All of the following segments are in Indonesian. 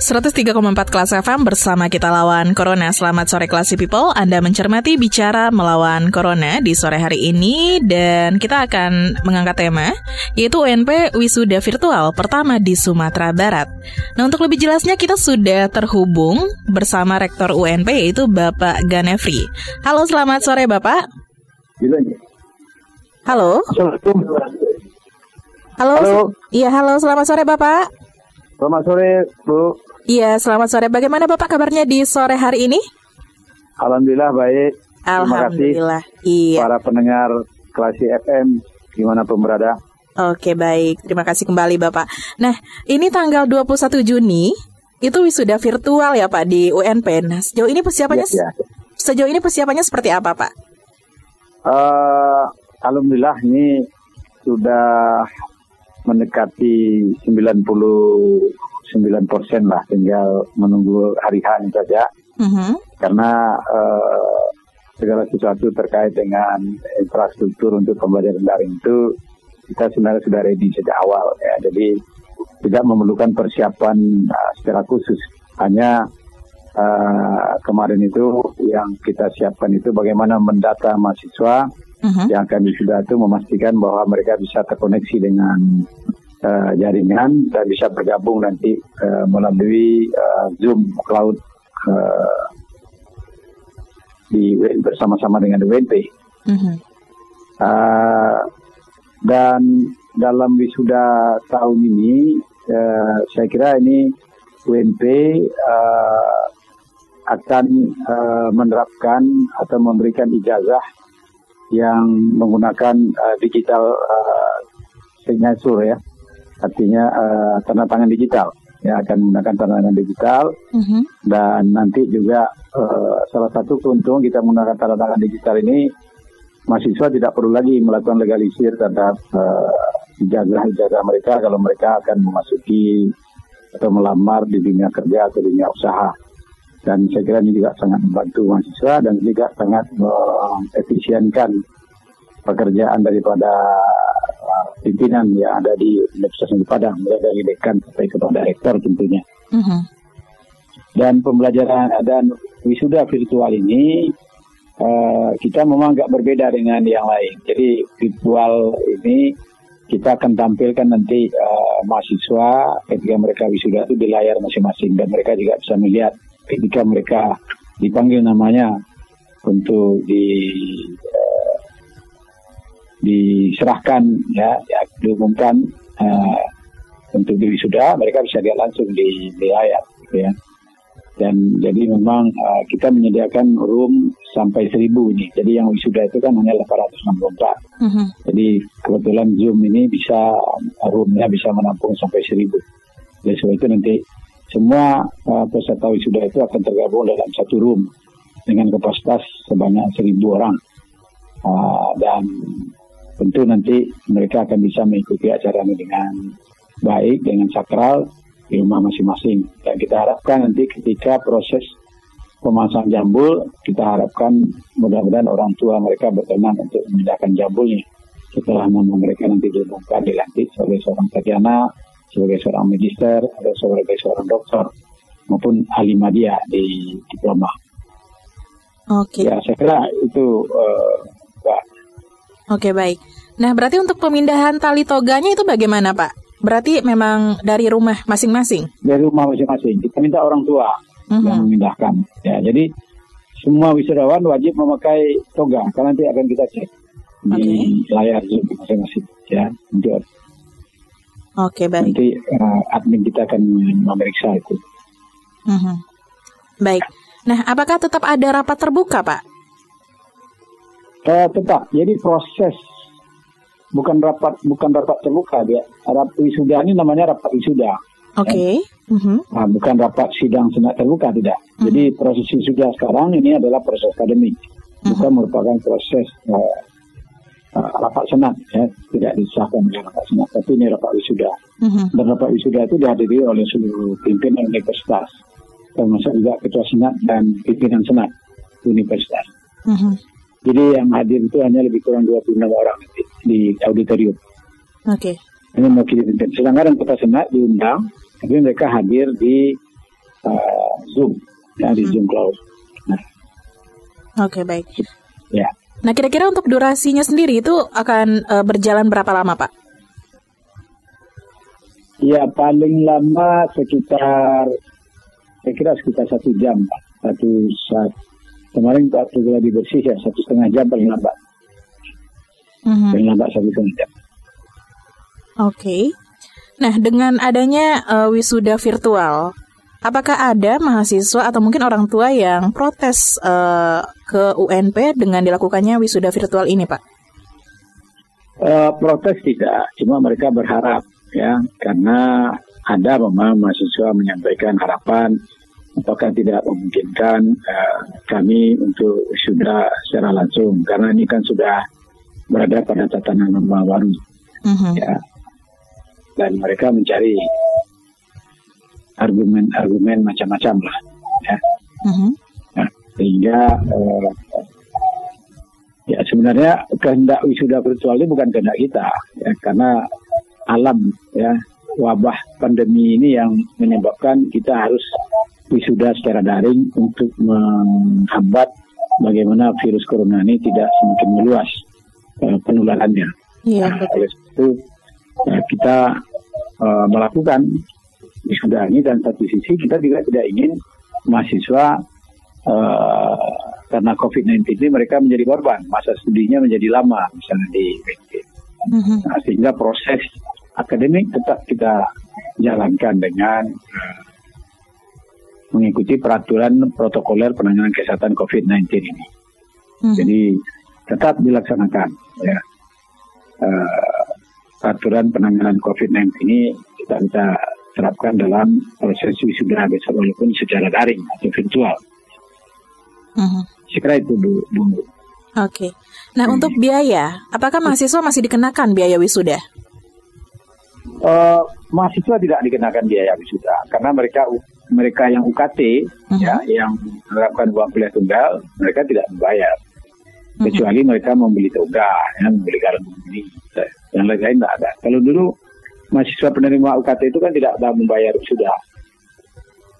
103,4 kelas FM bersama kita lawan Corona. Selamat sore Classy People. Anda mencermati bicara melawan Corona di sore hari ini dan kita akan mengangkat tema yaitu UNP Wisuda Virtual pertama di Sumatera Barat. Nah untuk lebih jelasnya kita sudah terhubung bersama Rektor UNP yaitu Bapak Ganefri. Halo selamat sore Bapak. Halo. Halo. Halo. Iya halo selamat sore Bapak. Selamat sore Bu. Iya, selamat sore. Bagaimana Bapak kabarnya di sore hari ini? Alhamdulillah baik. Alhamdulillah. Terima kasih iya. Para pendengar Klasi FM gimana pun berada. Oke, baik. Terima kasih kembali Bapak. Nah, ini tanggal 21 Juni itu wisuda virtual ya Pak di UNP. Nah, sejauh ini persiapannya ya, ya. sejauh ini persiapannya seperti apa, Pak? Uh, Alhamdulillah ini sudah mendekati 90 9 persen lah, tinggal menunggu hari H saja. Uh-huh. Karena uh, segala sesuatu terkait dengan infrastruktur untuk pembelajaran daring itu kita sebenarnya sudah ready sejak awal ya. Jadi tidak memerlukan persiapan uh, secara khusus. Hanya uh, kemarin itu yang kita siapkan itu bagaimana mendata mahasiswa uh-huh. yang kami sudah itu memastikan bahwa mereka bisa terkoneksi dengan uh, jaringan dan bisa bergabung nanti uh, melalui uh, Zoom Cloud uh, di bersama-sama dengan WNP. Mm-hmm. Uh, dan dalam wisuda tahun ini, uh, saya kira ini WNP uh, akan uh, menerapkan atau memberikan ijazah yang menggunakan uh, digital uh, signature ya. Artinya uh, tanda tangan digital. Ya akan menggunakan tanda tangan digital. Uh-huh. dan nanti juga uh, salah satu keuntungan kita menggunakan tanda tangan digital ini mahasiswa tidak perlu lagi melakukan legalisir terhadap uh, ijazah-ijazah mereka kalau mereka akan memasuki atau melamar di dunia kerja atau dunia usaha dan saya kira ini juga sangat membantu mahasiswa dan juga sangat mengefisienkan pekerjaan daripada pimpinan yang ada di Universitas Negeri Padang, mulai dari dekan sampai kepada rektor tentunya. Uh-huh. Dan pembelajaran dan wisuda virtual ini uh, kita memang agak berbeda dengan yang lain. Jadi virtual ini kita akan tampilkan nanti uh, mahasiswa ketika mereka wisuda itu di layar masing-masing dan mereka juga bisa melihat ketika mereka dipanggil namanya untuk di diserahkan ya, ya diumumkan uh, untuk diri sudah mereka bisa lihat langsung di, di layar gitu ya. Dan jadi memang uh, kita menyediakan room sampai seribu ini. Jadi yang wisuda itu kan hanya 864 uh -huh. jadi kebetulan zoom ini bisa roomnya bisa menampung sampai seribu. Jadi sebab itu nanti semua uh, peserta wisuda itu akan tergabung dalam satu room dengan kapasitas sebanyak seribu orang uh, dan tentu nanti mereka akan bisa mengikuti acara ini dengan baik, dengan sakral di rumah masing-masing. Dan kita harapkan nanti ketika proses pemasang jambul, kita harapkan mudah-mudahan orang tua mereka berkenan untuk memindahkan jambulnya. Setelah mereka nanti diumumkan dilantik sebagai seorang sarjana, sebagai seorang magister, atau sebagai seorang dokter, maupun ahli media di diploma. Oke. Okay. Ya, saya kira itu uh, Oke baik. Nah berarti untuk pemindahan tali toganya itu bagaimana Pak? Berarti memang dari rumah masing-masing? Dari rumah masing-masing. Kita minta orang tua uh-huh. yang memindahkan. Ya jadi semua wisudawan wajib memakai toga karena nanti akan kita cek okay. di layar Zoom masing-masing. Ya Oke baik. Nanti uh, admin kita akan memeriksa itu. Uh-huh. Baik. Nah, apakah tetap ada rapat terbuka, Pak? Eh, tetap. Jadi proses bukan rapat bukan rapat terbuka dia. Rapat wisuda ini namanya rapat wisuda. Oke. Okay. Uh -huh. nah, bukan rapat sidang senat terbuka tidak. Uh -huh. Jadi proses wisuda sekarang ini adalah proses akademik, uh -huh. bukan merupakan proses uh, uh, rapat senat ya tidak disahkan oleh rapat senat. Tapi ini rapat wisuda. Mhm. dan rapat wisuda itu dihadiri oleh seluruh pimpinan universitas termasuk juga ketua senat dan pimpinan senat universitas. Mhm. jadi yang hadir itu hanya lebih kurang 26 orang nanti di auditorium. Oke. ini mewakili pimpinan. Sedangkan anggota senat diundang tapi mereka hadir di uh, zoom ya di zoom cloud. Nah. Oke, baik. ya Nah, kira-kira untuk durasinya sendiri itu akan eh, berjalan berapa lama, Pak? Ya paling lama sekitar saya kira sekitar satu jam Pak. satu saat kemarin waktu lagi bersih ya satu setengah jam paling lambat Mhm. paling lambat satu setengah jam. Oke. Nah, dengan adanya eh, wisuda virtual, apakah ada mahasiswa atau mungkin orang tua yang protes eh, ke UNP dengan dilakukannya wisuda virtual ini, Pak? Eh, protes tidak, cuma mereka berharap ya karena ada memang mahasiswa menyampaikan harapan apakah tidak memungkinkan eh, kami untuk sudah secara langsung karena ini kan sudah berada pada tatanan normal baru Mhm. ya dan mereka mencari argumen-argumen macam-macam lah ya Mhm. Nah, sehingga eh, ya sebenarnya kehendak wisuda virtual ini bukan kehendak kita ya karena alam ya wabah pandemi ini yang menyebabkan kita harus wisuda secara daring untuk menghambat bagaimana virus corona ini tidak semakin meluas eh, penularannya. Iya, Nah, oleh itu eh, kita eh, melakukan wisuda ini dan satu sisi kita juga tidak ingin mahasiswa eh, karena COVID-19 ini mereka menjadi korban masa studinya menjadi lama misalnya di UNP. Mhm. Nah, sehingga proses akademik tetap kita jalankan dengan mengikuti peraturan protokoler penanganan kesehatan COVID-19 ini. Mhm. Jadi tetap dilaksanakan ya. Eh, peraturan penanganan COVID-19 ini kita bisa terapkan dalam proses wisuda besok walaupun secara daring atau virtual. Mhm. Saya kira itu Bu. Bu. Oke. Nah, untuk biaya, apakah mahasiswa masih dikenakan biaya wisuda? Eh, mahasiswa tidak dikenakan biaya wisuda karena mereka mereka yang UKT Mhm. ya yang menerapkan uang kuliah tunggal mereka tidak membayar Mhm. kecuali mereka membeli toga ya membeli garam ini yang lain-lain tidak ada kalau dulu mahasiswa penerima UKT itu kan tidak membayar wisuda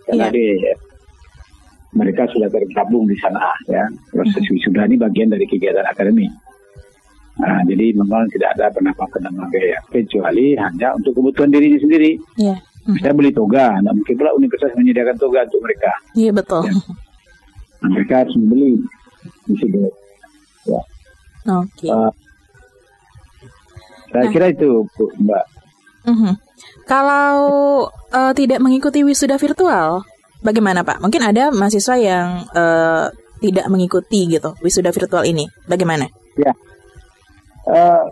karena Iya. dia mereka sudah tergabung di sana ya proses wisuda ini bagian dari kegiatan akademik Nah, jadi memang tidak ada penambah-penambah biaya kecuali hanya untuk kebutuhan dirinya sendiri. Iya. Saya beli toga, nah mungkin pula universitas menyediakan toga untuk mereka. Iya, betul. Nah, mereka harus membeli di situ. Ya. Oke. Uh, saya Nah. kira itu, Bu, Mbak. Mhm. Kalau eh, tidak mengikuti wisuda virtual, bagaimana Pak? Mungkin ada mahasiswa yang eh, tidak mengikuti gitu wisuda virtual ini. Bagaimana? Ya. Uh,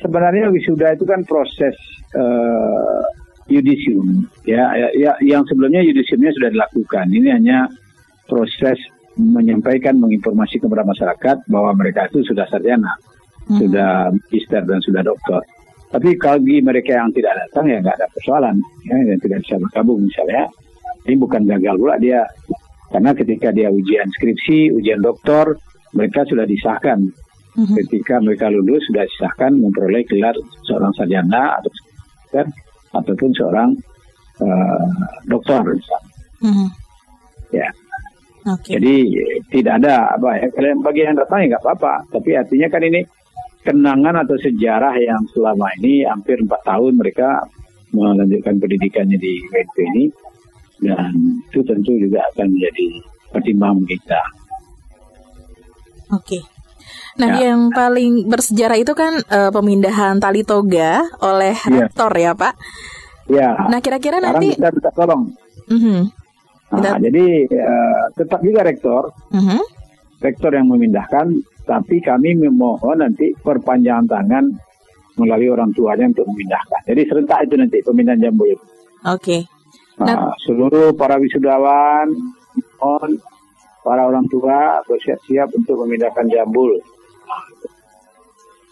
sebenarnya wisuda itu kan proses uh, yudisium, ya, ya, ya, yang sebelumnya yudisiumnya sudah dilakukan. Ini hanya proses menyampaikan, menginformasi kepada masyarakat bahwa mereka itu sudah sarjana, Mhm. sudah magister dan sudah doktor. Tapi bagi mereka yang tidak datang ya nggak ada persoalan, ya, yang tidak bisa bergabung misalnya, ini bukan gagal pula dia, karena ketika dia ujian skripsi, ujian doktor, mereka sudah disahkan Mhm. ketika mereka lulus sudah disahkan memperoleh gelar seorang sarjana atau dokter ataupun seorang dokter misalnya. Mhm. ya Oke. jadi eh, tidak ada apa ya kalau bagi yang datang ya nggak apa-apa tapi artinya kan ini kenangan atau sejarah yang selama ini hampir empat tahun mereka melanjutkan pendidikannya di WP ini dan itu tentu juga akan menjadi pertimbangan kita Oke. Nah, Ya. yang paling bersejarah itu kan eh, pemindahan tali toga oleh Iya. rektor ya, Pak. ya Nah, kira-kira nanti kita minta tolong Mhm. Nah, Kita- jadi eh, tetap juga rektor Mhm. rektor yang memindahkan, tapi kami memohon nanti perpanjangan tangan melalui orang tuanya untuk memindahkan. Jadi serentak itu nanti pemindahan jambul itu. Oke. Nah, seluruh para wisudawan, mohon para orang tua bersiap-siap untuk memindahkan jambul.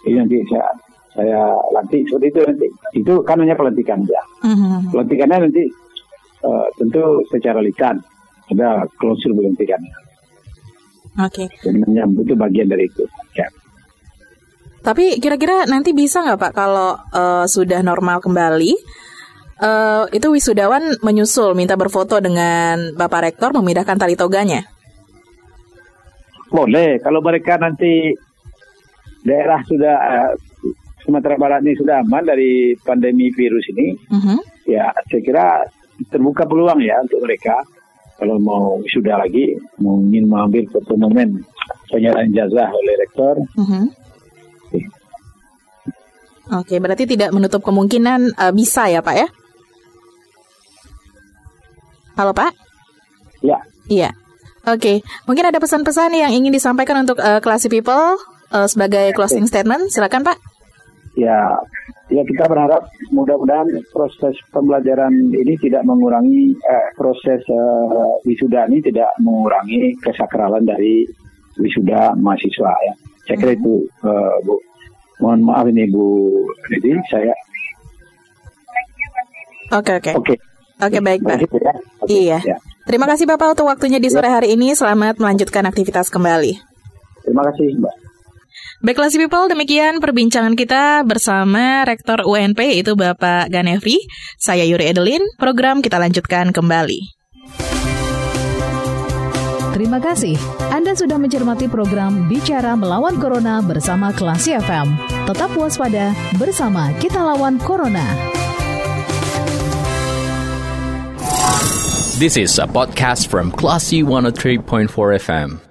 ini nanti saya saya lantik seperti itu nanti. Itu kan hanya pelantikan ya. Mm-hmm. Pelantikannya nanti uh, tentu secara lisan ada klausul pelantikan. Oke. Okay. Dan menyambut itu bagian dari itu. Ya. Tapi kira-kira nanti bisa nggak Pak kalau uh, sudah normal kembali, uh, itu wisudawan menyusul minta berfoto dengan Bapak Rektor memindahkan tali toganya? Boleh, kalau mereka nanti daerah sudah uh, Sumatera Barat ini sudah aman dari pandemi virus ini, uh mm-hmm. -huh. ya saya kira terbuka peluang ya untuk mereka kalau mau sudah lagi mau ingin mengambil foto momen penyerahan jazah oleh rektor. Uh mm-hmm. -huh Oke, berarti tidak menutup kemungkinan uh, bisa ya Pak ya? Halo Pak? Ya. Iya. Oke, mungkin ada pesan-pesan yang ingin disampaikan untuk uh, classy people uh, sebagai closing statement. Silakan Pak. Ya, ya kita berharap mudah-mudahan proses pembelajaran ini tidak mengurangi eh, proses uh, wisuda ini tidak mengurangi kesakralan dari wisuda mahasiswa ya. Saya kira itu uh, Bu. Mohon maaf ini Bu Lidi, saya. Oke oke. Oke. Oke baik Pak. Ya. Okay, iya. Ya. Terima kasih Bapak untuk waktunya di sore ya. hari ini. Selamat melanjutkan aktivitas kembali. Terima kasih Mbak. Baiklah si people, demikian perbincangan kita bersama Rektor UNP yaitu Bapak Ganefri. Saya Yuri Edelin, program kita lanjutkan kembali. Terima kasih. Anda sudah mencermati program Bicara Melawan Corona bersama Klasi FM. Tetap waspada, bersama kita lawan Corona. This is a podcast from Classy 103.4 FM.